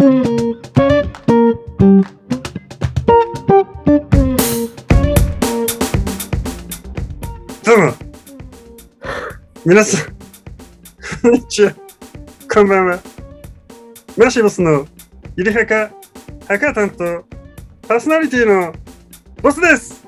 どうも。皆さん、こんにちは。こんばんは。マシボスのゆりはか、はか担当、パーソナリティのボスです。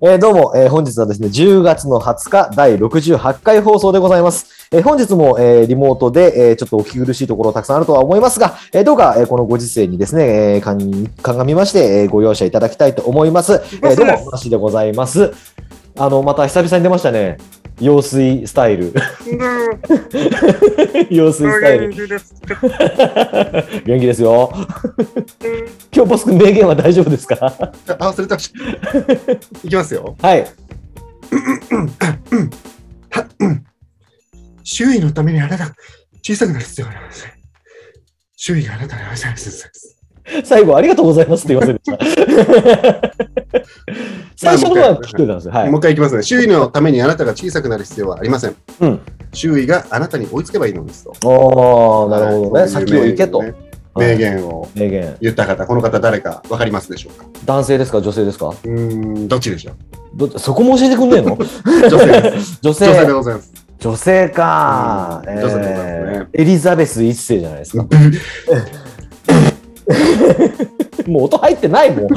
えーどうも、えー本日はですね、10月の20日、第68回放送でございます。えー本日も、えーリモートで、えーちょっとお聞き苦しいところたくさんあるとは思いますが、えーどうか、えーこのご時世にですね、えーかん鑑みまして、えーご容赦いただきたいと思います。えーどうも、マシでございます。あの、また久々に出ましたね。用水スタイル。用水スタイル。元気です。元気ですよ。今日ボス君名言は大丈夫ですか？あ、忘れてました。いきますよ。はい。周囲のためにあなたが小さくなる必要がありません。周囲があなたに愛される必要です。最後、ありがとうございますって言わせました。最初の方は聞いてたんですよ。はいもう。一回いきますね。周囲のためにあなたが小さくなる必要はありません。うん。周囲があなたに追いつけばいいのですと。おー、なるほどね。はい先を行けと。名言を名言。言った方、この方誰か分かりますでしょうか？男性ですか？女性ですか？うーん、どっちでしょう？どそこも教えてくんねえの？女性です。女性。女性でございます。女性か、うん女性でございますねエリザベス一世じゃないですか。もう音入ってないもん。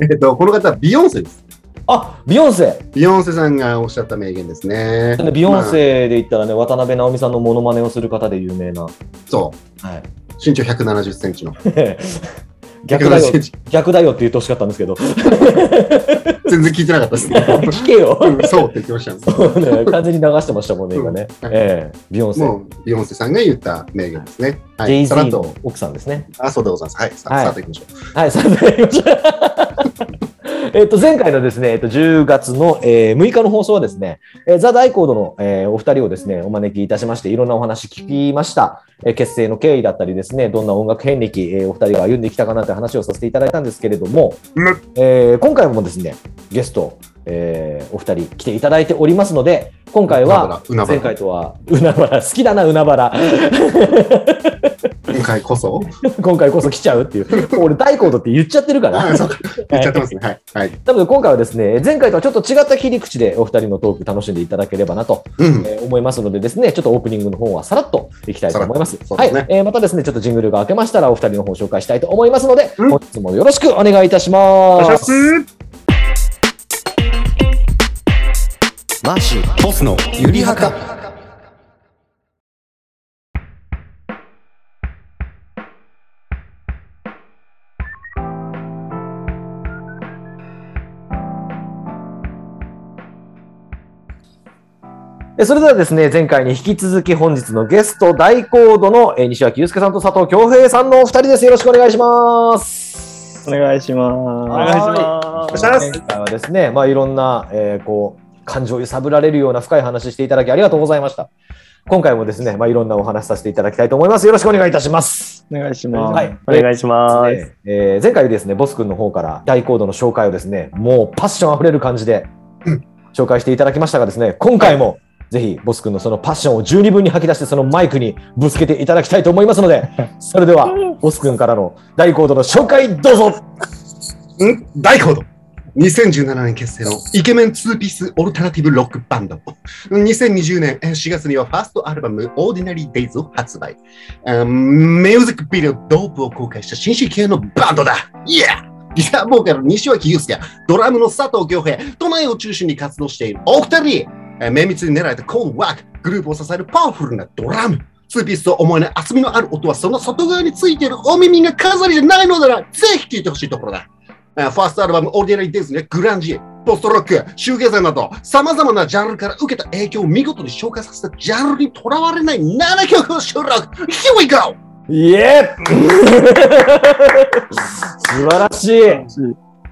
えっと、この方はビヨンセです。あ、ビヨンセ。ビヨンセさんがおっしゃった名言ですね。ビヨンセで言ったらね、渡辺直美さんのモノマネをする方で有名な。まあそう。はい。身長170センチの。逆だよ170センチ。逆だよって言ってほしかったんですけど。全然聞いてなかったですね。聞けよ。うんそうって言ってましたね。完全に流してましたもんね、今ね。うんええビヨンセ。ビヨンセさんが言った名言ですね。はジェイい。さらっとズの。奥さんですね。あ、そうでございます。はい。さはいさあ、といきましょう。はい、さあ、やりましょう。えっと、前回のですね、えっと、10月の、えー6日の放送はですね、えーザ・ダイコードの、えーお二人をですね、お招きいたしまして、いろんなお話聞きました。えー結成の経緯だったりですね、どんな音楽遍歴、えーお二人が歩んできたかなという話をさせていただいたんですけれども、むえー今回もですね、ゲスト、えーお二人来ていただいておりますので、今回は、前回とは、海原、好きだな、海原。今回こそ？今回こそ来ちゃうっていう。俺、大コードって言っちゃってるから。あ、そうか。言っちゃってますね。はい。はい。なので今回はですね、前回とはちょっと違った切り口でお二人のトーク楽しんでいただければなと、うん。えー思いますのでですね、ちょっとオープニングの方はさらっといきたいと思います。はいえーまたですね、ちょっとジングルが明けましたらお二人の方を紹介したいと思いますので、うん本日もよろしくお願いいたしおます。願いします。マーシーボスのゆりはかそれではですね、前回に引き続き本日のゲスト、大コードの、えー西脇祐介さんと佐藤恭平さんのお二人です。よろしくお願いします。お願いします。お願いしますお願いします今回はですね、まあ、いろんな、えーこう、感情揺さぶられるような深い話していただきありがとうございました。今回もですね、まあ、いろんなお話させていただきたいと思います。よろしくお願いいたします。お願いします。はいお願いします。えー前回ですね、ボス君の方から大コードの紹介をですね、もうパッションあふれる感じでうん紹介していただきましたがですね、今回もぜひボス君のそのパッションを十二分に吐き出してそのマイクにぶつけていただきたいと思いますので、それではボス君からの大コードの紹介どうぞん大コード。2017年結成のイケメン2ピースオルタナティブロックバンド。2020年4月にはファーストアルバム Ordinary Days を発売。うんミュージックビデオドープを公開した新進系のバンドだ。イエーギターボーカル西脇祐介、ドラムの佐藤恭平、都内を中心に活動しているお二人。えー綿密に練られたコールワーク、グループを支えるパワフルなドラム。ツーピースと思えない厚みのある音はその外側についているお耳が飾りじゃないのなら、ぜひ聴いてほしいところだ。えーファーストアルバム Ordinary Days にはグランジ、ポストロック、シューゲーザーなど、様々なジャンルから受けた影響を見事に紹介させたジャンルにとらわれない7曲を収録 !Here we go! イエ 素晴らしい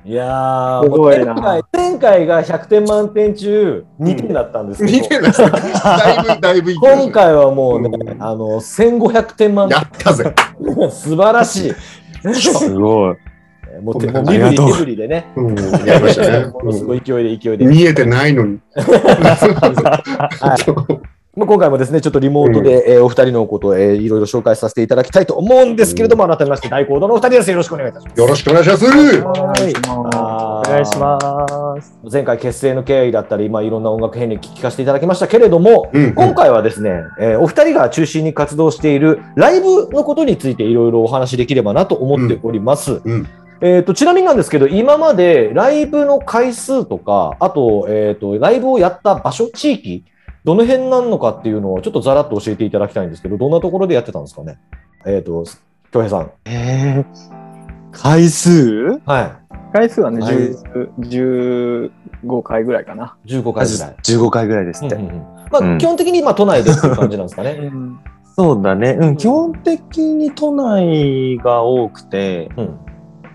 いやーすごいな前回前回が100点満点中2点だったんですけど、2点ですね。だいぶ、だいぶいい。今回はもうね、うんあの1500点満やったぜ。点 素晴らしいすごい。もうてこんなもう身振り手振りでねうん、やりましたね。ものすごい勢いで勢いで、うん見えてないのに。もうまあ、今回もですね、ちょっとリモートで、えーお二人のことを、えーいろいろ紹介させていただきたいと思うんですけれども、改めまして大行動のお二人です。よろしくお願いいたします。よろしくお願いします。おお願いします。前回結成の経緯だったり、まあ、いろんな音楽編に聞かせていただきましたけれども、うんうん今回はですね、えーお二人が中心に活動しているライブのことについていろいろお話できればなと思っております。うんえー、とちなみになんですけど、今までライブの回数とか、あと,、えー、とライブをやった場所、地域、どの辺なのかっていうのをちょっとざらっと教えていただきたいんですけど、どんなところでやってたんですかね？えっ、と、京平さん。えー、回数？は回数はね、はい10 15回ぐらいかな。い。15回ぐらい。15回ぐらいですって。うんうんうんまあ、うん基本的にまあ都内でっていう感じなんですかね？そうだね。うん、基本的に都内が多くて、うん。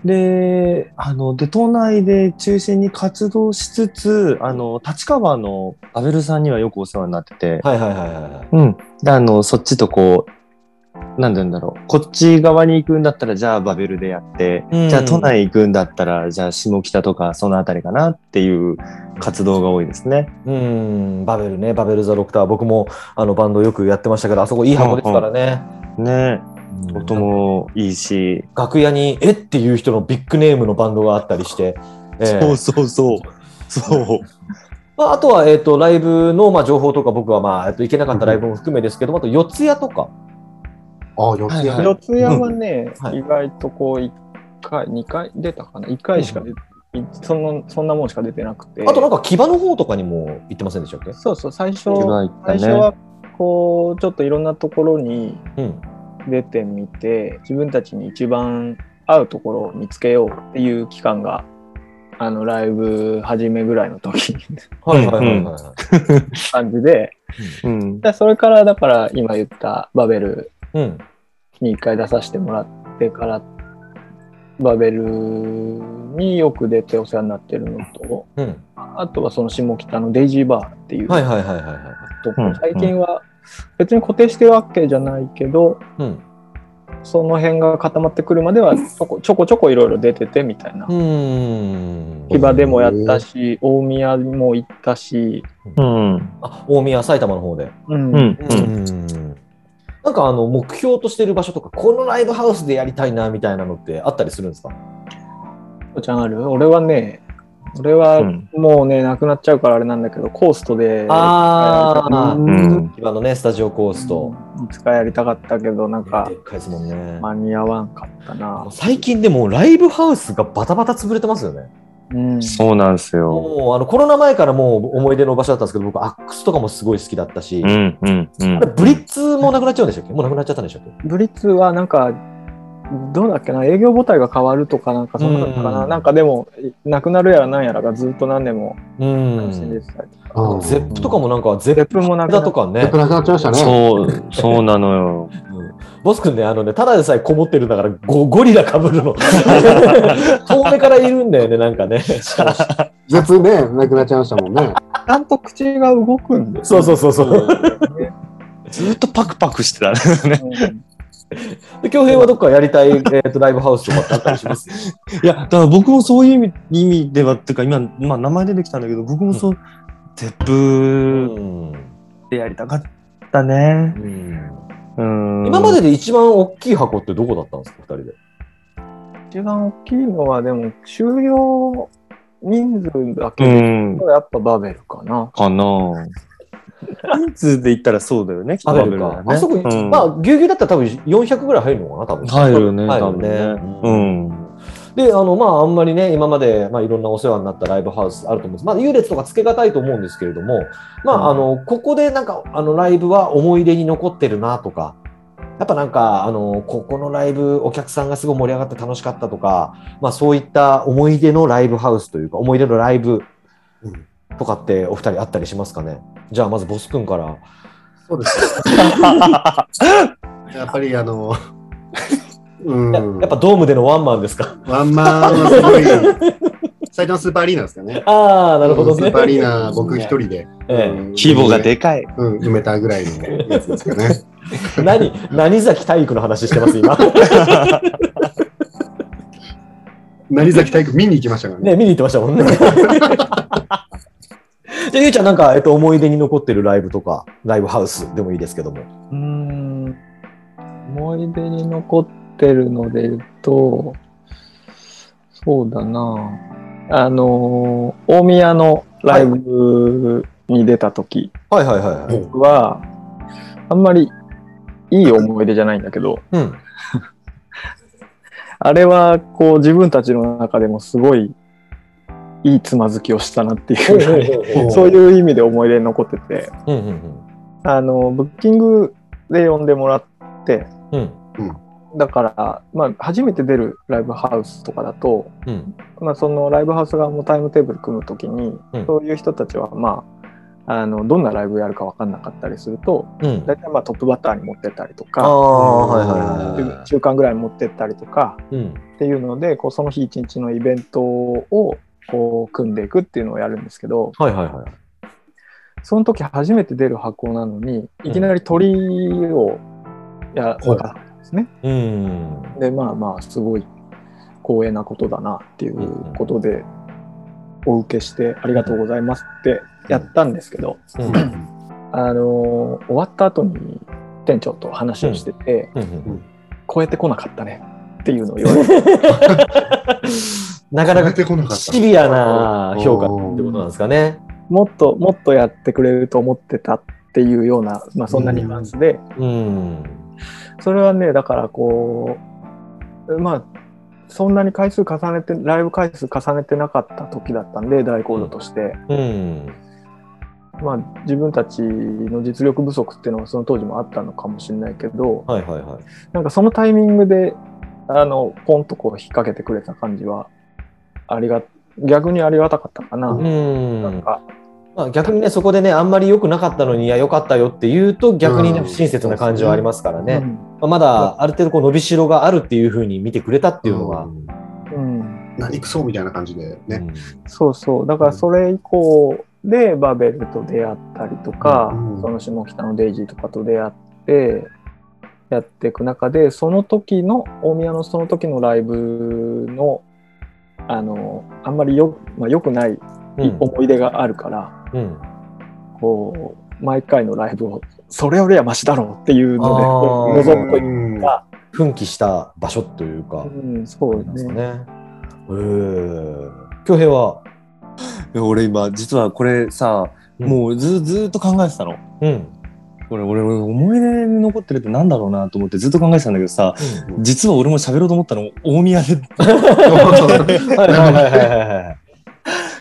で、あの、で、都内で中心に活動しつつ、あの、立川のアベルさんにはよくお世話になってて、はいはいはいはいはい。うん。で、あの、そっちとこう、なんて言うんだろう。こっち側に行くんだったら、じゃあバベルでやって、うんじゃあ都内行くんだったら、じゃあ下北とかそのあたりかなっていう活動が多いですね。うん、バベルね、バベルザ・ロクター、僕もあのバンドよくやってましたけど、あそこいい箱ですからね。ねうん音もいいし、楽屋にえ？っていう人のビッグネームのバンドがあったりして、えーそうそうそう。そう。まあ、あとは、えー、とライブの、まあ、情報とか僕は、まあえっと行けなかったライブも含めですけども、あと四谷とか、あ、四はいはい四谷はね、はい意外とこう、1回、2回出たかな ?1 回しか出て、いそんなそんなもんしか出てなくて。あとなんか木場の方とかにも行ってませんでしたっけ？そうそう、最初、一番行ったね。最初はこう、ちょっといろんなところにうん。出てみて、自分たちに一番合うところを見つけようっていう期間が、あの、ライブ始めぐらいの時はいはいはいはい。感じで、うん。でそれからだから今言ったバベルうん。に一回出させてもらってから、バベルによく出てお世話になってるのと、うん。あとはその下北のデイジーバーっていうはいはいはいはい最近は別に固定してるわけじゃないけど、うん。その辺が固まってくるまではちょこちょこちょこいろいろ出ててみたいな。うん。木場でもやったし、大宮も行ったし、うん。あ、大宮、埼玉の方で。うんうん。うん。なんかあの目標としてる場所とか、このライブハウスでやりたいなみたいなのってあったりするんですか？おちゃんある？俺はね、俺はうんもうね、なくなっちゃうからあれなんだけど、コーストで、ああ、うん。今のね、スタジオコースト。いつかやりたかったけど、なんかでっかいですもんね。間に合わんかったな。最近でもライブハウスがバタバタ潰れてますよね。うん、そうなんですよ。もうあのコロナ前からもう思い出の場所だったんですけど、僕、アックスとかもすごい好きだったし、うん。うん。うんあれ、ブリッツもなくなっちゃうんでしたっけ？もうなくなっちゃったんでしたっけ？ブリッツはなんか、どうだっけな、営業母体が変わるとかなんかそんなのかな、うんなんかでも、なくなるやらなんやらがずっと何年もうん楽しんでたりとか。あゼップとかもなんか、ゼップゼップもなくなっだとかねなくなっちゃいましたね。そう、そうなのよ。ボス君ね、あのね、ただでさえこもってるんだから、ゴゴリラかぶるの。遠目からいるんだよね、なんかね。絶ね、なくなっちゃいましたもんね。ちゃんと口が動くんですそうそうそうそう。ずっとパクパクしてたね。で、京平はどっかやりたい、えー、とライブハウスとかってあったりします？いや、だから僕もそういう意味意味では、っていうか今、まあ名前出てきたんだけど、僕もそう、ゼップんでやりたかったね。うん。今までで一番大きい箱ってどこだったんですか、二人で。一番大きいのは、でも、収容人数だけうで、ん。やっぱバベルかな。かな。人数で言ったらそうだよね。バベルか。あそこ、うんまあ、ぎゅうぎゅうだったら多分400ぐらい入るのかな、多分。入るよね。多分ね。ううんん。で、あの、まあ、あんまりね、今まで、まあ、いろんなお世話になったライブハウスあると思うんです。まあ、優劣とかつけがたいと思うんですけれども、まあ、あの、ここでなんか、あの、ライブは思い出に残ってるなとか、やっぱなんか、あの、ここのライブ、お客さんがすごい盛り上がって楽しかったとか、まあ、そういった思い出のライブハウスというか、思い出のライブうんとかってお二人あったりしますかね？じゃあ、まずボス君から。そうです。やっぱりあの、うん。ややっぱドームでのワンマンですか？ワンマンはすごい、埼玉スーパーアリーナですかね。ああ、なるほどね。スーパーアリーナ、僕一人で、えうん規模がでかい。うん、埋めたぐらいのやつですかね。え、何、何崎体育の話してます、今？成崎体育見に行きましたからね。ね、見に行ってましたもんね。じゃあ、ゆうちゃんなんか、えっと、思い出に残ってるライブとか、ライブハウスでもいいですけども。うーん思い出に残ってるので言うと、そうだなあのー大宮のライブに出た時はいはいはいはい。は、あんまりいい思い出じゃないんだけど、うん。あれはこう自分たちの中でもすごいいいつまずきをしたなっていうぐらい、そういう意味で思い出に残ってて、うんうんあの、ブッキングで呼んでもらって、うん。だから、まあ、初めて出るライブハウスとかだと、うん。まあ、そのライブハウス側もタイムテーブル組むときに、うんそういう人たちは、まあ、あのどんなライブやるか分かんなかったりすると、うん。大体まあトップバッターに持ってったりとか、はいはいはいは中間ぐらいに持ってったりとかい。うん。っていうので、こうその日一日のイベントをこう組んでいくっていうのをやるんですけど、はいはいはい。その時初めて出る箱なのに、いきなり鳥をやほうったんですね。うん。で、まあまあ、すごい光栄なことだなっていうことで、お受けしてありがとうございますってやったんですけど、うん。あのー終わった後に店長と話をしてて、うん。超えてこなかったねっていうのを言われて、なかなかてこなかった。シビアな評価ってことなんですかね。もっともっとやってくれると思ってたっていうような、まあそんなニュアンスで、うん。それはね、だからこう、まあ、そんなに回数重ねて、ライブ回数重ねてなかった時だったんで、大コードとして。うん。まあ、自分たちの実力不足っていうのはその当時もあったのかもしれないけど、はいはいはい。なんかそのタイミングで、あの、ポンとこう引っ掛けてくれた感じは、ありが、逆にありがたかったかな。うん。なんか、まあ、逆にね、そこでね、あんまり良くなかったのに、いや、良かったよって言うと、逆にね、うん不親切な感じはありますからね。うんまあまだ、ある程度こう伸びしろがあるっていうふうに見てくれたっていうのは。うん、何くそみたいな感じでね。そうそう。だからそれ以降でバベルと出会ったりとか、うんその下北のデイジーとかと出会って、やっていく中で、その時の、大宮のその時のライブの、あの、あんまりよ、まあ、良くないうん。思い出があるから、うん。こう、毎回のライブを、それよりはマシだろうっていうので、望むといううんか、奮起した場所というか。うん、そうですかね。ね。へえ。恭平は、いや俺今、実はこれさ、うんもうずずーっと考えてたの。うん。これ俺、俺思い出に残ってるってなんだろうなと思ってずっと考えてたんだけどさ、実は俺も喋ろうと思ったの大宮で。は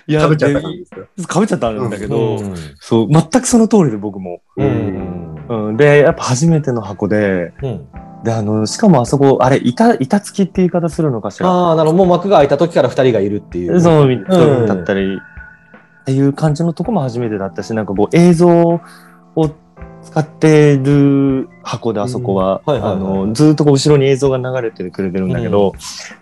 いや食べちゃったで感じですよ。かぶっちゃったんだけど、うんそう、全くその通りで僕も。うん。うん、で、やっぱ初めての箱で、うん。で、あの、しかもあそこ、あれ、板、板付きって言い方するのかしら。ああ、なるほど。もう幕が開いた時から二人がいるっていう。そう、だったり、っていう感じのとこも初めてだったし、なんかこう映像を使ってる箱であそこは、うん。はいはいはいあの、ずっとこう後ろに映像が流れてくれてるんだけど、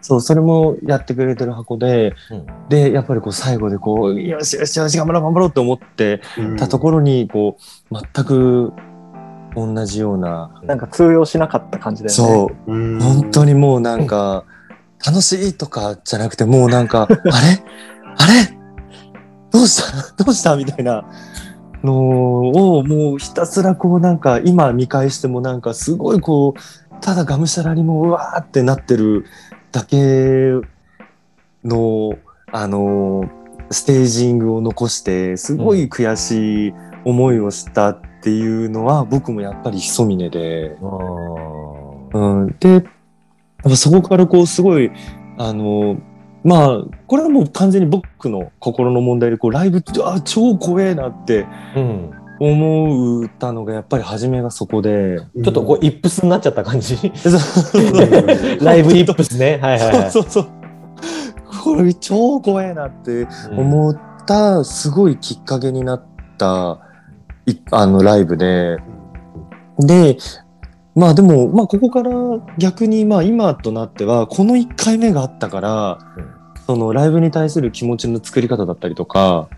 そう、それもやってくれてる箱で、うん。で、やっぱりこう最後でこう、よしよしよし、頑張ろう頑張ろうって思ってうん。たところに、こう、全く同じような、なんか通用しなかった感じだよね。そう、うん。本当にもうなんか、楽しいとかじゃなくて、もうなんか、あれ？あれ？どうした？どうした？みたいなのを、もうひたすらこうなんか、今見返してもなんかすごいこう、ただがむしゃらにもうわーってなってるだけの、あの、ステージングを残して、すごい悔しい思いをしたっていうのは、僕もやっぱりひそみねで、あうん、で、そこからこうすごい、あの、まあ、これはもう完全に僕の心の問題で、こうライブって、あ、超怖えなってーうん。思ったのが、やっぱり初めがそこで。ちょっとこう、イップスになっちゃった感じ。ライブイップスね。はいはいはい。そうそうそう。これ超怖えなってうん思った、すごいきっかけになった、いあの、ライブで、で、まあでも、まあここから逆に、まあ今となっては、この1回目があったから、うんそのライブに対する気持ちの作り方だったりとか、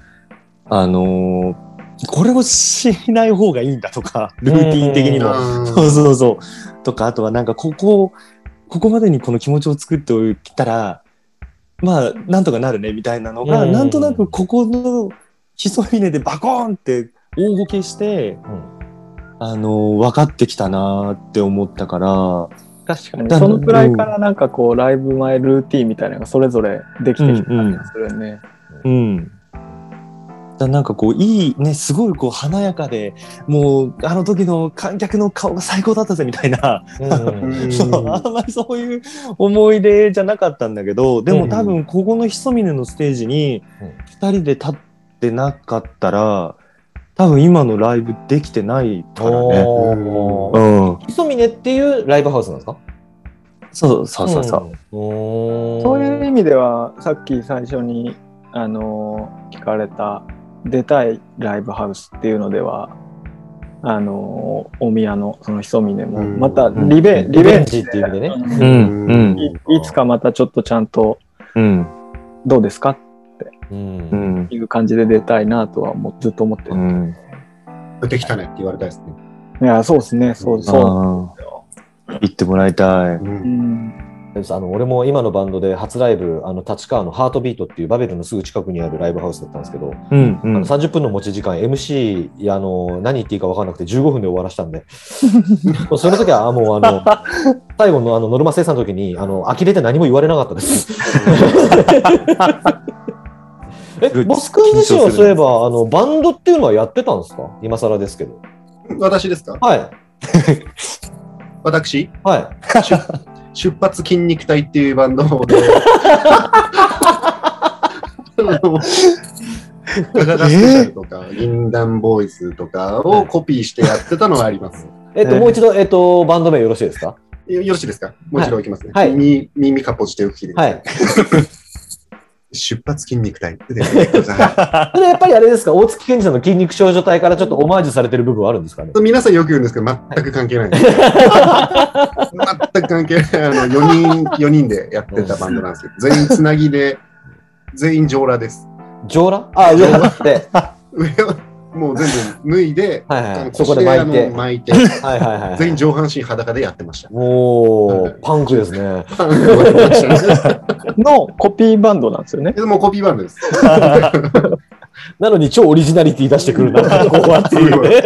あのーこれをしない方がいいんだとか、ルーティン的にも。そうそうそう。とか、あとはなんかここ、ここまでにこの気持ちを作っておいたら、まあ、なんとかなるね、みたいなのが、うんなんとなくここのひそみねでバコーンって大ごけして、あの、分かってきたなーって思ったから、確かに。だそのくらいからなんかこう、ライブ前ルーティンみたいなのがそれぞれできてきた感じがするよね。うん。だなんかこう、いいね、すごいこう華やかで、もう、あの時の観客の顔が最高だったぜみたいな、うん。そう あんまりそういう思い出じゃなかったんだけど、でも多分ここのひそみねのステージにうん。二人で立ってなかったら、多分今のライブできてないからね。おうーん。ひそみねっていうライブハウスなんですか？そうそうそうそう。うん。そういう意味では、さっき最初に、あのー聞かれた、出たいライブハウスっていうのでは、あのー大宮のそのひそみねも、うんまたリベ,、リベンジっていう意味でね。うんうん。うん。いいつかまたちょっとちゃんとうん。どうですか？っうんいう感じで出たいなとはもうずっと思ってる。うん。できたねって言われたいですね。いや、そうですね。そうそう。あー言ってもらいたい。うんうんあの俺も今のバンドで初ライブ、あの立川のハートビートっていうバベルのすぐ近くにあるライブハウスだったんですけど、うん。うあのん。30分の持ち時間、MC あの何言っていいか分からなくて15分で終わらしたんで、もうその時はあもうあの最後のあのノルマ生産の時にあの呆れて何も言われなかったです。え、ボス君自身はそういえばあのバンドっていうのはやってたんですか？今更ですけど。私ですか？はい。私？はい。出発筋肉体っていうバンドで、あのガガガスペシャルとか、銀杏ボーイズとかをコピーしてやってたのはあります。えっと、えもう一度、えっと、バンド名よろしいですか？よよろしいですか？もう一度いきますね。はい耳耳かっぽじってよく聞いてください。はい。出発筋肉体 でやってくださでやっぱりあれですか、大月健二さんの筋肉少女隊からちょっとオマージュされてる部分はあるんですかね？い皆さんよく言うんですけど、全く関係ない。全く関係ない。あの4人、四人でやってたバンドなんですけど、全員つなぎで、全員上裸です。上裸？あ、上裸って。上はもう全部脱いで、はいはいあのそこで巻いて巻いて、はいはいはい。全員上半身裸でやってました。おー、パンクですね。のコピーバンドなんですよね。でもコピーバンドです。なのに超オリジナリティ出してくるな、ここはっていうね。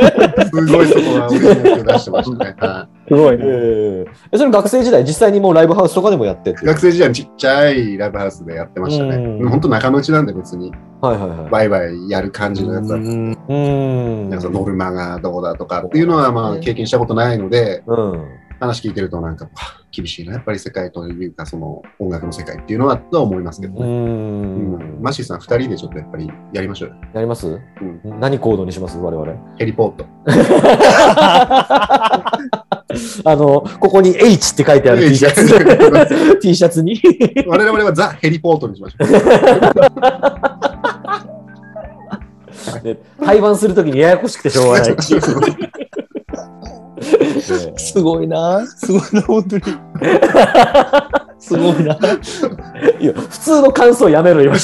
すごいそこはオリジナリティを出してましたね。はすごいえね。ーえそれ学生時代、実際にもうライブハウスとかでもやって学生時代にちっちゃいライブハウスでやってましたね。うん本当仲間内なんで別にはいはいはい。バイバイやる感じのやつだった。うんうーん。なんかノルマがどうだとかっていうのはまあ経験したことないので、うん。話聞いてるとなんか、はあ厳しいな、やっぱり世界というか、その音楽の世界っていうのはとは思いますけどうーね。うんん。マシーさん、二人でちょっとやっぱりやりましょうよ。やります？うん何コードにします？我々。ヘリポート。あの、ここに H って書いてある T シャツ。T シャツに。我々はザ・ヘリポートにしましょう。ね対バンするときにややこしくてしょうがないすごいな。すごいな、本当に。すごいな。いや、普通の感想やめろよ。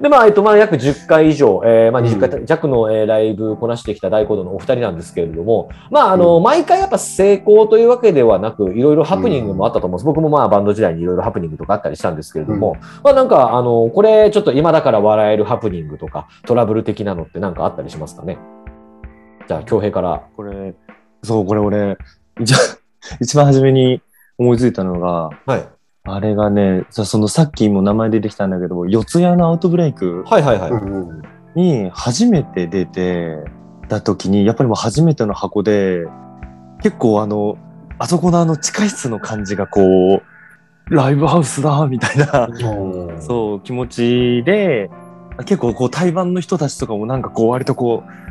で、まあ、えっと、まあ、約10回以上、えーまあ、20回弱の、えーライブこなしてきた大講堂のお二人なんですけれども、まあ、あの、毎回やっぱ成功というわけではなく、いろいろハプニングもあったと思うんです。僕もまあ、バンド時代にいろいろハプニングとかあったりしたんですけれども、まあ、なんか、あの、これ、ちょっと今だから笑えるハプニングとか、トラブル的なのってなんかあったりしますかね？じゃあ、京平から。これ、そう、これ俺、じゃ一番初めに思いついたのが、はい。あれがね、さそのさっきも名前出てきたんだけど、四谷のアウトブレイクに初めて出てた時に、やっぱりもう初めての箱で、結構あの、あそこのあの地下室の感じがこう、ライブハウスだみたいな、うんそう、気持ちで、結構こう対バンの人たちとかもなんかこう割とこう、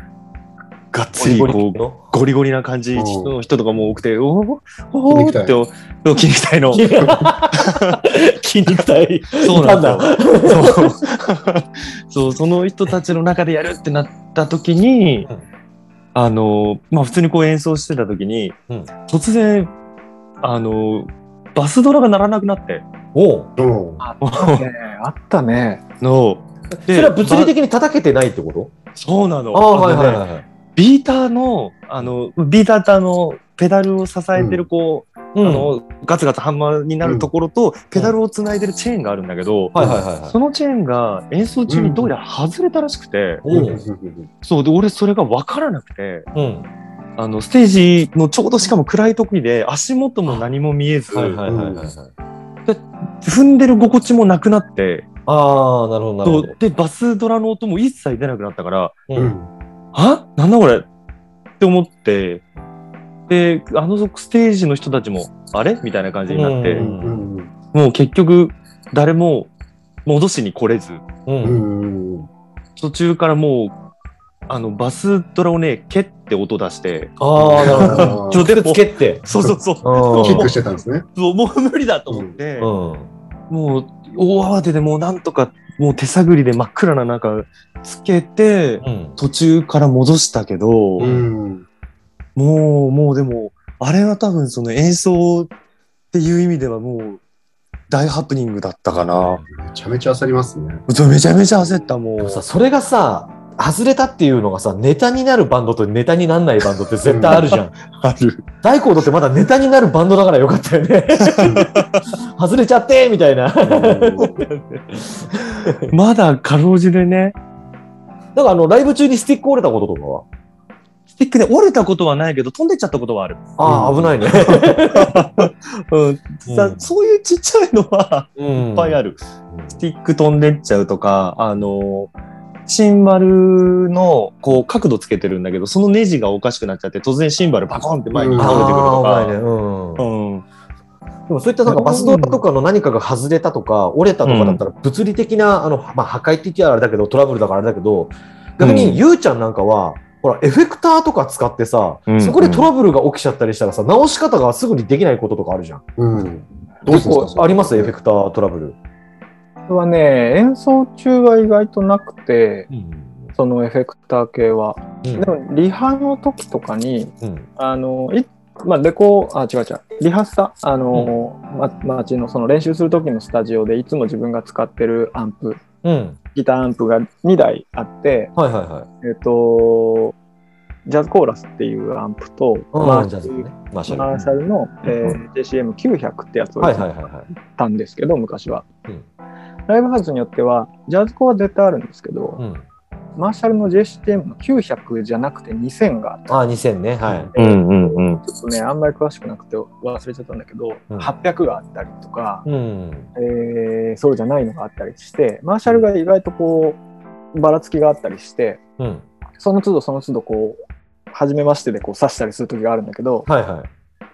がっつりこう、の？ゴリゴリな感じの人とかも多くて、おーお筋肉体ーって、そう筋肉体の。筋肉体。そうなんだ。そう。そう、その人たちの中でやるってなった時に、うん。あの、まあ普通にこう演奏してた時に、うん。突然、あの、バスドラが鳴らなくなって、おう。う。んあね。あったね。の、それは物理的に叩けてないってこと？そうなの。ああ、はいはいはい。ビーターの、あの、ビーターってあの、ペダルを支えてるこう、うんあのガツガツハンマーになるところと、ペダルをつないでるチェーンがあるんだけど。そのチェーンが演奏中にどうやら外れたらしくて、おうそうで俺それが分からなくてうん。あのステージのちょうどしかも暗い時で足元も何も見えず。踏んでる心地もなくなってああ、なるほどなるほど。でバスドラの音も一切出なくなったからうんあ？なんだこれ？って思って。であのステージの人たちもあれ？みたいな感じになって、うんもう結局誰も戻しに来れず。うん。途中からもうあのバスドラをね蹴って音出して。ああ、なるほど。あちょ蹴って。そうそうそう。うんキックしてたんですね。そうもう無理だと思って、うん。もう大慌てでもうなんとかもう手探りで真っ暗な中つけてうん。途中から戻したけど、うん。もうもうでもあれは多分その演奏っていう意味ではもう大ハプニングだったかな。めちゃめちゃ焦りますね。めちゃめちゃ焦ったもう。でもさ、それがさ、外れたっていうのがさ、ネタになるバンドとネタにならないバンドって絶対あるじゃん。ある。大コードってまだネタになるバンドだからよかったよね。外れちゃってみたいな。だ かまだかろうじてね。らあの、ライブ中にスティック折れたこととかは？スティックね、折れたことはないけど飛んでっちゃったことはある。ああ、危ないね。うん。さうんそういうちっちゃいのはいいっぱいある。スティック飛んでっちゃうとか、あの、シンバルのこう角度つけてるんだけど、そのネジがおかしくなっちゃって、突然シンバルパコンって前に倒れてくるとか。うん。うん。でもそういったなんかバスドラとかの何かが外れたとか、折れたとかだったら、物理的な、あの、まあ、破壊って言ってはあれだけど、トラブルだからあれだけど、逆うんにゆうちゃんなんかは、ほら、エフェクターとか使ってさ、うんそこでトラブルが起きちゃったりしたらさ、直し方がすぐにできないこととかあるじゃん。うん。どうあります？エフェクタートラブル。はね、演奏中は意外となくて、そのエフェクター系は。うんでも、リハの時とかに、うんあの、いまあ、レコ、あ、違う違う、リハスタ、あの、ま、街のその練習する時のスタジオでいつも自分が使ってるアンプ、うん。ギターアンプが2台あって、はいはいはい。えっ、と、ジャズコーラスっていうアンプと、うんマージャズのね。マーシャル。マーシャルの、えー JCM900 ってやつをはい使っはいはいはい。たんですけど、昔は。うんライブハウスによっては、ジャズコは絶対あるんですけど、うん。マーシャルの JCM の900じゃなくて2000があって、ああ、2000ね。はい。うんうんうん。ちょっとね、あんまり詳しくなくて忘れちゃったんだけど、うん800があったりとか、うん。えーそうじゃないのがあったりして、マーシャルが意外とこう、ばらつきがあったりして、うん。その都度その都度こう、初めましてでこう刺したりする時があるんだけど、はいはい。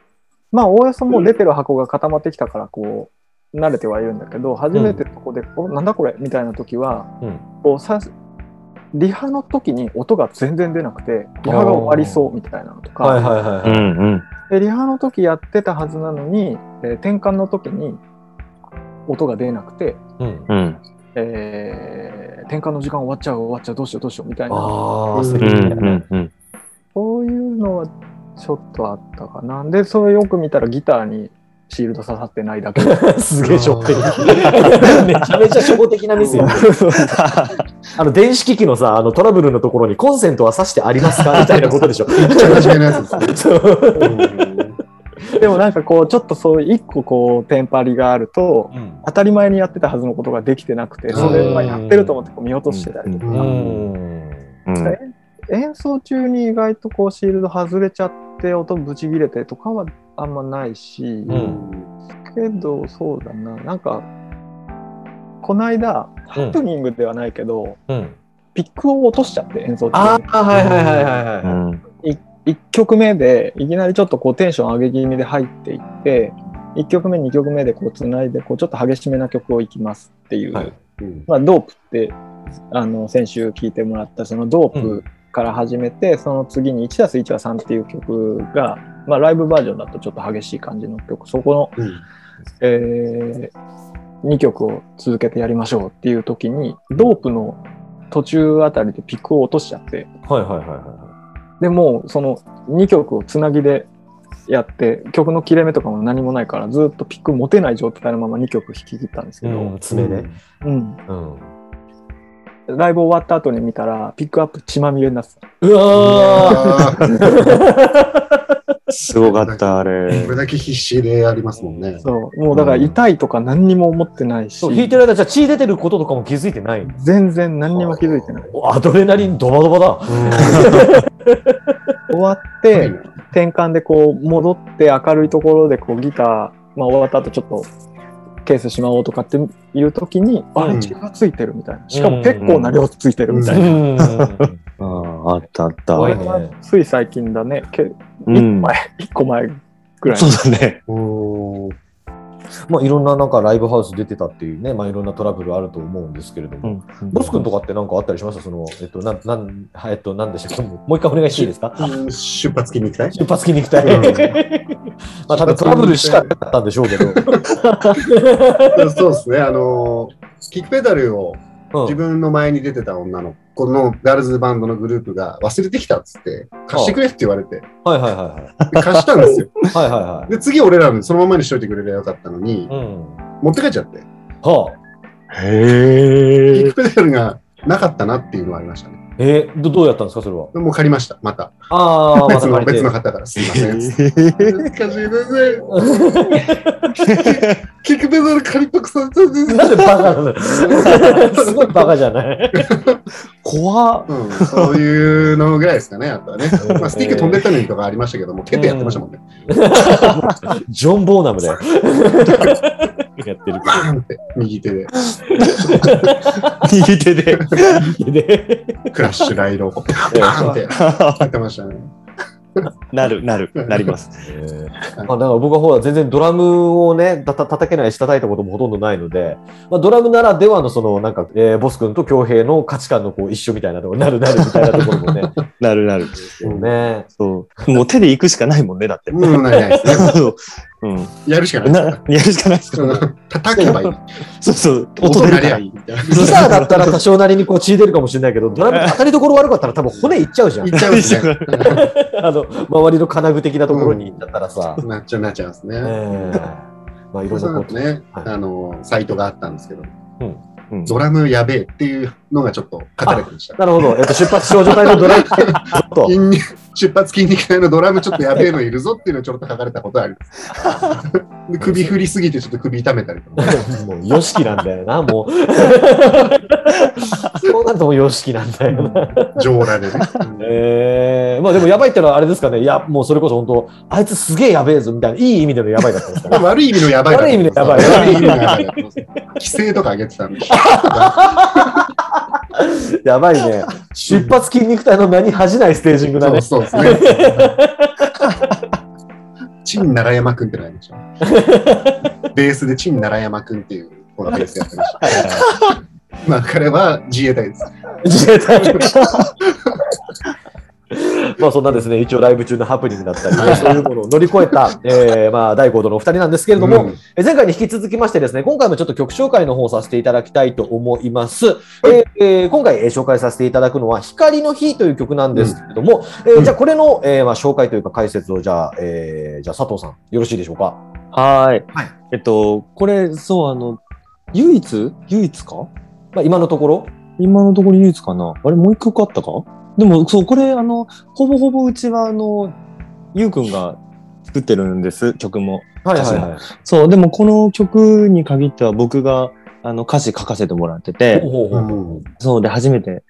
まあ、おおよそもう出てる箱が固まってきたから、こう、慣れてはいるんだけど、初めてここで、おなんだこれ？みたいな時は、うん。こうさリハの時に音が全然出なくて、リハが終わりそうみたいなのとか、はいはいはいでリハの時やってたはずなのに、えー転換の時に音が出なくて、うん。うん。えー転換の時間終わっちゃう終わっちゃうどうしようどうしようみたいな。そういうのはちょっとあったかな。で、それよく見たらギターにシールド刺さってないだけ すげえ初歩的。めちゃめちゃ初歩的なミスよ。あの、電子機器のさ、あのトラブルのところにコンセントは挿してありますか？みたいなことでしょ。めっちゃ真面目なやつでもなんかこう、ちょっとそう一個こう、テンパリがあると、うん当たり前にやってたはずのことができてなくて、それはやってると思ってこう見落としてたりとか。うん。うん演奏中に意外とこうシールド外れちゃって音ブチ切れてとかはあんまないし、うん。けどそうだな。なんかこの間ハプニングではないけど、うん。ピックを落としちゃって演奏あ中あ、はいはいはいはいはい。うん。に1曲目でいきなりちょっとこうテンション上げ気味で入っていって1曲目2曲目でこうつないでこうちょっと激しめな曲をいきますっていう、はい。うんまあ、ドープってあの先週聴いてもらったそのドープから始めて、その次に 1+1 は3っていう曲が、まあ、ライブバージョンだとちょっと激しい感じの曲そこの、うんえ2曲を続けてやりましょうっていう時にドープの途中あたりでピックを落としちゃってはいはいはいはでもうその2曲をつなぎでやって曲の切れ目とかも何もないからずっとピック持てない状態のまま2曲弾き切ったんですい。けど、うん、爪で。うんうん。ライブ終わった後に見たらピックアップ血まみれになってた。うわ すごかった、あこれれ。だけ必死でやりますもんね。そう。もうだから痛いとか何にも思ってないしそう、、弾いてる間、じゃあ血出てることとかも気づいてない。全然何にも気づいてない。おアドレナリンドバドバだ。終わって、転換でこう戻って明るいところでこうギター、まあ終わった後ちょっとケースしまおうとかっていう時に、あうんれ血がついてるみたいな。しかも結構な量ついてるみたいな。うん。あったあった。これねはつい最近だね。け一うん個前、一個前ぐらい。そうだね。まあ、いろんななんかライブハウス出てたっていうね、まあ、いろんなトラブルあると思うんですけれども。ボス君とかって何かあったりしましたその、えっと、なん、なん、はいえっと、なんでしたっけ？もう一回お願いしていいですか？うん出発筋肉体出発筋肉体。うん まあ、多分トラブルしかなかったんでしょうけど。そうですね。あの、キックペダルをうん自分の前に出てた女の子のガールズバンドのグループが忘れてきたっつって、貸してくれって言われて、はいはいはいはい。で貸したんですよ。はいはいはい。で、次俺らにそのままにしといてくれればよかったのに、うん。持って帰っちゃって、はあ。キへックペダルがなかったなっていうのはありましたね。えーどどうやったんですかそれは？もう借りました、また。ああ、ま別の別の方からすいません。え。難しいですね。キックペダル借りパクされたんです。なんでバカなのすごいバカじゃない怖っ。うん、そういうのぐらいですかね、あとはね。まあ、スティック飛んでったのにとかありましたけども、手でやってましたもんね。ジョン・ボーナムだよ。やってるバーンって、右手で、右手で。で。クラッシュライドをバーンってやってましたね。なる、なる、なります。えーまあ、だから僕はほら全然ドラムをねたた叩けないし叩いたこともほとんどないので、まあ、ドラムならではのそのなんか、えーボス君と恭平の価値観のこう一緒みたいなとこなるなるみたいなところもねなる なる。ねそう。もう手で行くしかないもんね、だって。もうないないですね。そう。うん。やるしかないなですかやるしかないですか。叩けばいい。そうそう。音出るからいい。ゃいい。ギターだったら多少なりにこう血出るかもしれないけどドラム当たりどころ悪かったら多分骨いっちゃうじゃんいっちゃうんですね。あの周りの金具的なところに行っちゃったらさ、なっちゃうなっちゃうんですえね。ーまあいろんそなことね、はいあの、サイトがあったんですけど、うんドラムやべえっていうのがちょっと書かれてました。なるほど、えっと、出発少女隊のドライブ ずっと筋肉出発筋肉体のドラムちょっとやべえのいるぞっていうのちょっと書かれたことあります。で首振りすぎてちょっと首痛めたりとか。もう、よしきなんだよな、もう。そうなるともう、よしきなんだよな。上裸でね。えー、まあでも、やばいってのはあれですかね。いや、もうそれこそ本当、あいつすげえやべえぞ、みたいな、いい意味でのやばいだったんですかね。悪い意味のやばい悪い意味のやばい悪い意味のやばい規制とか上げてたんで。やばいね。出発筋肉体の名に恥じないステージングだね。そうですね。陳長山くんってのありました。ベースで陳長山くんっていうこのベースやってました。まあ彼は自衛隊です。自衛隊 まあそんなですね、一応ライブ中のハプニングだったり、ね、そういうものを乗り越えた、えー、まあ第5度のお二人なんですけれども、うん。え前回に引き続きましてですね、今回もちょっと曲紹介の方をさせていただきたいと思います。えーえー今回、えー紹介させていただくのは、光の日という曲なんですけれども、えーうん。じゃあこれの、えーまあ、紹介というか解説を、じゃあ、えーじゃあ佐藤さん、よろしいでしょうか？はーい。はい。えっと、これ、そう、あの、唯一？唯一か？まあ、今のところ、今のところ唯一かな。あれ、もう一曲あったか？でも、そう、これ、あの、ほぼほぼうちは、あの、ゆうくんが作ってるんです、曲も。はいはいはい。そう、でもこの曲に限っては僕が、あの、歌詞書かせてもらってて、ほうほうほうう。んそうで、初めて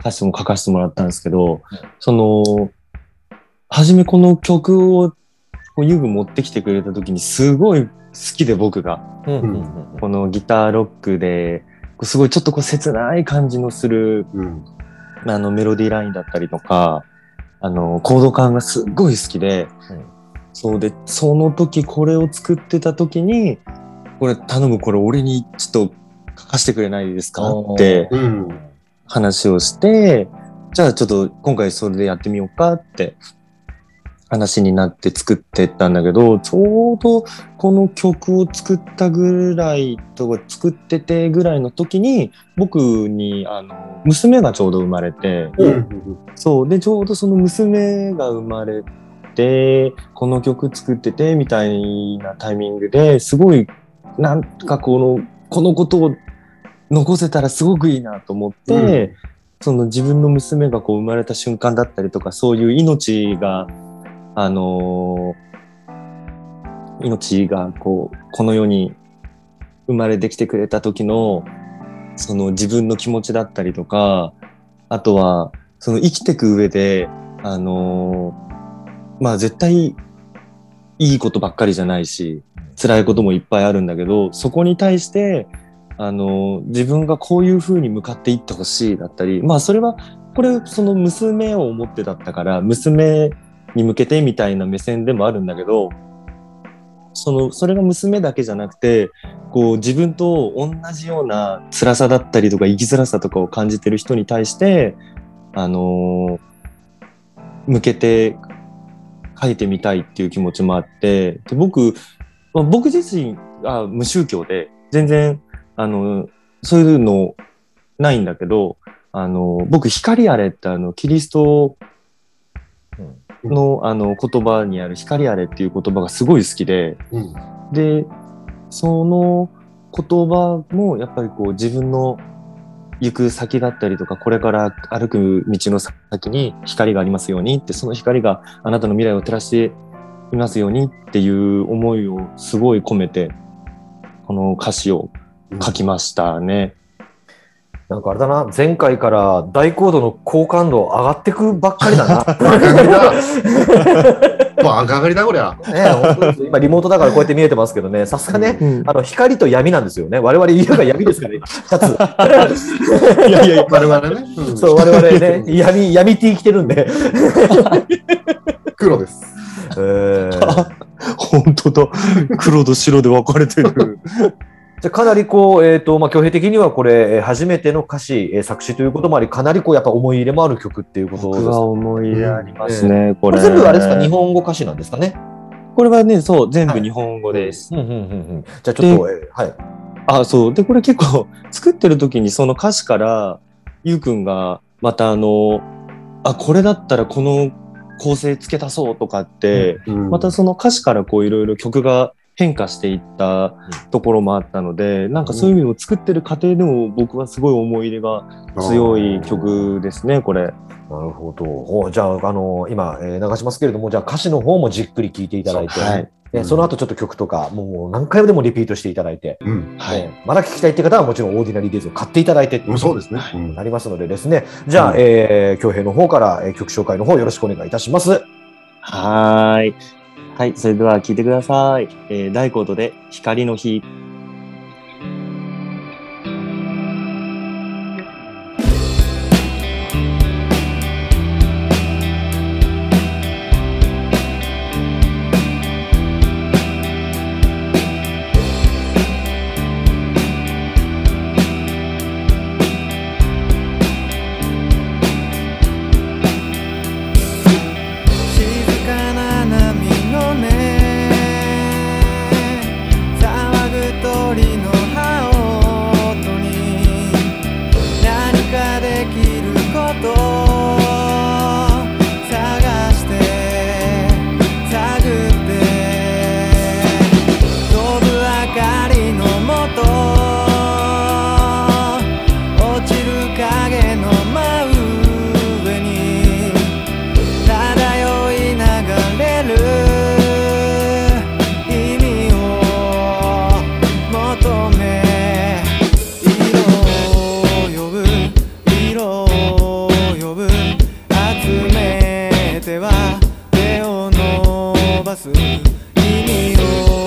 歌詞も書かせてもらったんですけど、その、初めこの曲を、こうユーグ持ってきてくれた時にすごい好きで僕が、うんうんうん。このギターロックで、すごいちょっとこう切ない感じのする、うんあのメロディーラインだったりとか、あの、コード感がすっごい好きで、うんそうで、その時これを作ってた時に、これ頼む、これ俺にちょっと書かせてくれないですか？ってうん。話をして、じゃあちょっと今回それでやってみようかって話になって作ってったんだけど、ちょうどこの曲を作ったぐらいとか作っててぐらいの時に、僕にあの娘がちょうど生まれて、うんそう。で、ちょうどその娘が生まれて、この曲作ってて、みたいなタイミングですごい、なんかこの、このことを残せたらすごくいいなと思って、うんその自分の娘がこう生まれた瞬間だったりとか、そういう命があのー命がこう、この世に生まれてきてくれた時の、その自分の気持ちだったりとか、あとは、その生きてく上で、あのーまあ絶対いいことばっかりじゃないし、辛いこともいっぱいあるんだけど、そこに対して、あのー自分がこういう風に向かっていってほしいだったり、まあそれは、これ、その娘を思ってだったから、娘に向けてみたいな目線でもあるんだけど、その、それが娘だけじゃなくて、こう自分と同じような辛さだったりとか生きづらさとかを感じてる人に対して、あのー向けて書いてみたいっていう気持ちもあって、で僕、まあ僕自身が無宗教で、全然、あの、そういうのないんだけど、あの、僕、光あれってあの、キリストの、あの、言葉にある光あれっていう言葉がすごい好きで、うん。で、その言葉もやっぱりこう自分の行く先だったりとか、これから歩く道の先に光がありますようにって、その光があなたの未来を照らしていますようにっていう思いをすごい込めて、この歌詞を書きましたね。なんかあれだな、前回から大高度の好感度上がってくばっかりだな。赤狩りだ。もう赤狩りだ、こりゃ。ね今リモートだからこうやって見えてますけどね、さすがね、うんあの光と闇なんですよね。我々家が闇ですから、ね、二つ。い やいやいや、我々ね。うんそう、我々ね、闇、闇 T 着てるんで。黒です。えー 本当だ。黒と白で分かれてる。じゃあかなりこう、えっ、と、まあ、挙兵的にはこれ、えー初めての歌詞、えー作詞ということもあり、かなりこう、やっぱ思い入れもある曲っていうことです僕は思い入れありますね、これ。これ全部あれですか、日本語歌詞なんですかね？これはね、そう、全部日本語です。うんうんうんうん。じゃあちょっと、えーはい。あ、そう。で、これ結構、作ってる時にその歌詞から、ゆうくんが、またあの、あ、これだったらこの構成付け足そうとかって、またその歌詞からこういろいろ曲が変化していったところもあったので、なんかそういう意味を作ってる過程でも僕はすごい思い入れが強い曲ですね、これ。なるほど。おじゃあ、あの今、えー流しますけれども、じゃあ歌詞の方もじっくり聴いていただいて、はい。ねその後ちょっと曲とか、もう何回でもリピートしていただいて、うん。はい。ねまだ聴きたいって方はもちろんオーディナリーデイズを買っていただいてってうんそうですね。うんなりますのでですね、じゃあ、うんえー、京平の方から、えー曲紹介の方よろしくお願いいたします。はーい。はい、それでは聞いてください。えー、大コードで光の日。意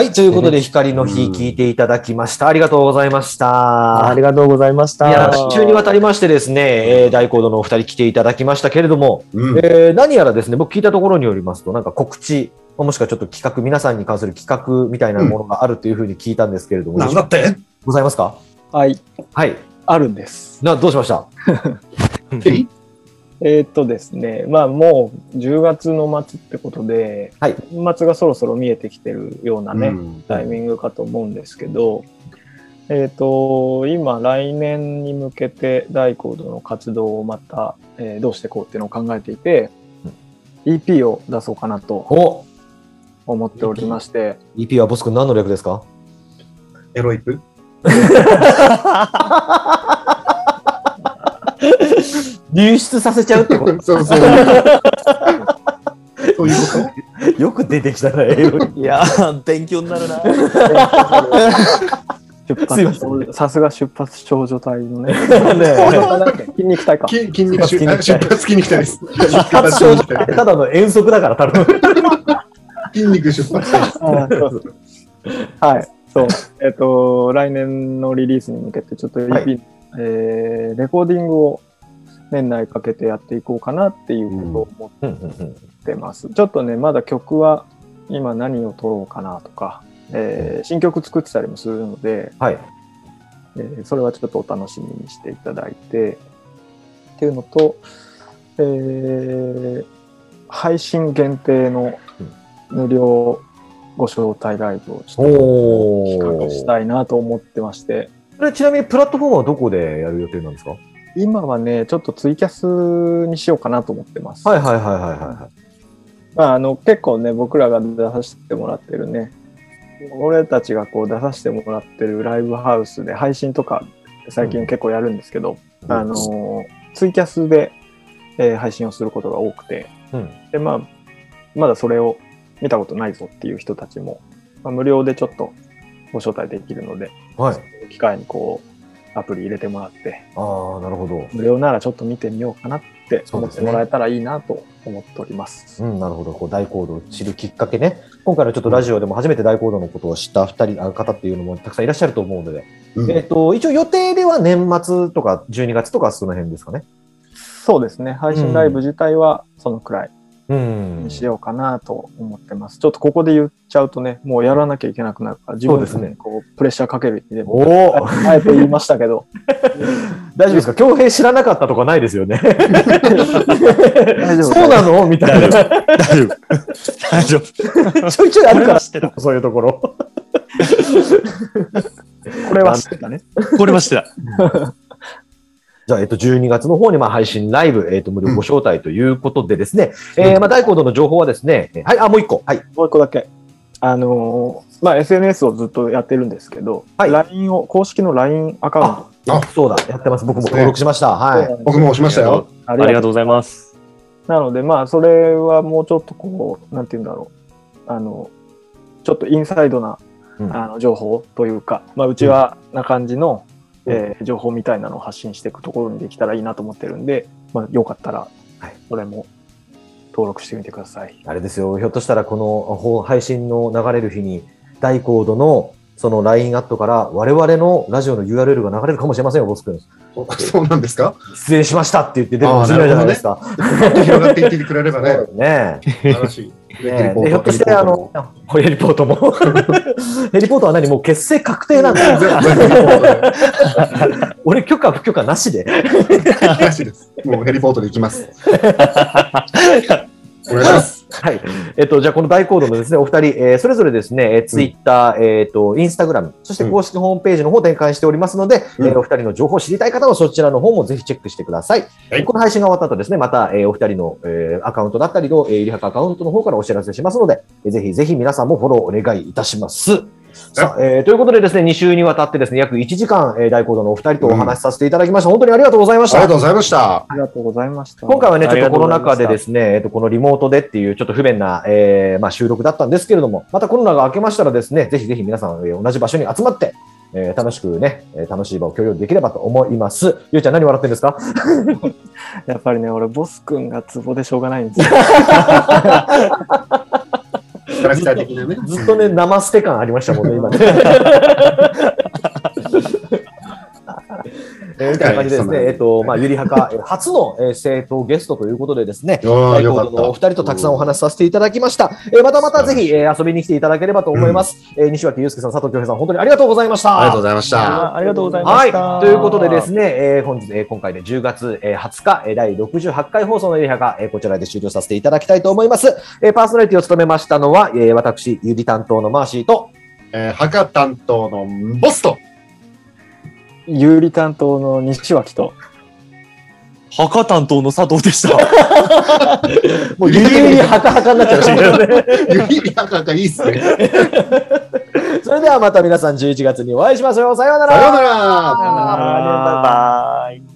はい、ということで、光の日聞いていただきました。ありがとうございました。ありがとうございました。いや、週にわたりましてですね、えー大コードのお二人来ていただきましたけれども、うんえー何やらですね、僕聞いたところによりますと、なんか告知、もしくはちょっと企画、皆さんに関する企画みたいなものがあるというふうに聞いたんですけれども、なんだって？ございますか？はい、はい。あるんです。な、どうしました？え？えーっとですね、まあもう10月の末ってことで、はい。年末がそろそろ見えてきてるようなね、うん。タイミングかと思うんですけど、えっ、と、今、来年に向けて大コードの活動をまた、えーどうしていこうっていうのを考えていて、EP を出そうかなとお。思っておりまして、EP はボス君何の略ですか？エロイプ 流出させちゃうってこ そうそう。そういうこととよく出てきたな、英語にいやー、勉強になるな。出発、さすが出発少女隊のね、ね筋肉隊か。き筋肉筋肉あ出発筋肉体です。出発発症筋肉体ただの遠足だから、多分。筋肉出発体です。あそうそうはい。そう。えっ、と、来年のリリースに向けて、ちょっと EP、はいえーレコーディングを年内かけてやっていこうかなっていうことを思ってます。ちょっとね、まだ曲は今何を撮ろうかなとか、えー新曲作ってたりもするので、はい。えーそれはちょっとお楽しみにしていただいて、っていうのと、えー配信限定の無料ご招待ライブをちょっとお企画したい。いなと思ってまして、それちなみにプラットフォームはどこでやる予定なんですか？今はね、ちょっとツイキャスにしようかなと思ってます。はいはいはいはいはまあ、あの結構ね、僕らが出させてもらってるね、俺たちがこう出させてもらってるライブハウスで配信とか最近結構やるんですけど、うんあのツイキャスで、えー配信をすることが多くて、うんでまあ、まだそれを見たことないぞっていう人たちも、まあ、無料でちょっとご招待できるので、い。はい。機会にこうアプリ入れてもらって、ああ、なるほど。無料ならちょっと見てみようかなって思ってもらえたらいいなと思っております。うん、なるほど。こう大行動を知るきっかけね。今回のちょっとラジオでも初めて大講堂のことを知った二人あ方っていうのもたくさんいらっしゃると思うので、うんえっと、一応予定では年末とか12月とかその辺ですかね。そうですね。配信ライブ自体はそのくらいうんにしようかなと思ってます。ちょっとここで言っちゃうとね、もうやらなきゃいけなくなるから、自分そうですねにこうプレッシャーかける意味でも、おお、あえて言いましたけど、大丈夫ですか？恭平知らなかったとかないですよね。大丈夫そうなの？みたいな。大丈夫。大丈夫。ちょいちょいあるからこれは知ってた。そういうところ。これは知ってたね。これはしてた。じゃあ、えっと、12月の方に、まあ、配信ライブ、えっと、無料ご招待ということでですね、えーまあ、大講堂の情報はですね、えーはい、あ、もう一個。はい。もう一個だけ。あのーまあ、SNS をずっとやってるんですけど、はい LINE を、公式の LINE アカウント、あそうだ、やってます。僕も登録しました。はい。僕も押しましたよ。あありがとうございます。なので、まあ、それはもうちょっとこう、なんて言うんだろう。あの、ちょっとインサイドな、うんあの情報というか、まあ、うちはな感じの、うんえー情報みたいなのを発信していくところにできたらいいなと思ってるんで、まあ、よかったらはい、それも登録してみてください。あれですよ、ひょっとしたらこのほ配信の流れる日に、大コードのその LINE アットから我々のラジオの URL が流れるかもしれませんよ、ボス君。そうなんですか？出演しましたって言って出るかもしれないじゃないですか。広がっていっててくれればね。ね素晴らしい。え。ねひょっとして、あの、ヘリポートも。ヘ リポートは何？もう結成確定なんだよ。俺許可不許可なしで。なしです。もうヘリポートで行きます。お願いします。はい。えっと、じゃあ、この大コードのですね、お二人、えーそれぞれですね、えーツイッター、えっと、インスタグラム、そして公式ホームページの方を展開しておりますので、うんえーお二人の情報を知りたい方はそちらの方もぜひチェックしてください。はいこの配信が終わった後ですね、また、えーお二人の、えーアカウントだったりの、えー、いりはかアカウントの方からお知らせしますので、えーぜひぜひ皆さんもフォローお願いいたします。さあ、えーということでですね、2週にわたってですね、約1時間、えー大コードのお二人とお話しさせていただきました。本当にありがとうございましたありがと。うございました。ありがとうございました。今回はね、ちょっとコロナ禍でですね、えっと、このリモートでっていうちょっと不便な、えーまあ、収録だったんですけれども、またコロナが明けましたらですね、ぜひぜひ皆さん、えー同じ場所に集まって、えー楽しくね、えー楽しい場を共有できればと思います。ゆうちゃん何笑ってんですか？やっぱりね、俺、ボス君がツボでしょうがないんですよ。キャラクター的なね。ずっとね、生捨て感ありましたもんね、今ね。えーみたいな感じでですね、はいえっと、まあ、ゆりはか、えー初の、えー生徒ゲストということでですね、ああ、大コーよかった。ドのお二人とたくさんお話しさせていただきました。えーまたまたぜひ、えー遊びに来ていただければと思います。えー西脇祐介さん、佐藤京平さん、本当にありがとうございました。ありがとうございました。あありがとうございまはい。した。ということでですね、えー本日、えー今回で10月、えー20日、えー第68回放送のエリハが、えーこちらで終了させていただきたいと思います。えーパーソナリティを務めましたのは、えー私、ゆり担当のマーシーと、えー、墓担当のボスと、有利担当の西脇と、墓担当の佐藤でした。もうゆりゆりはかはかになっちゃいましたけどね。ゆり墓がいいっすね。それではまた皆さん11月にお会いしましょう。さようなら。さようなら。バイバイ。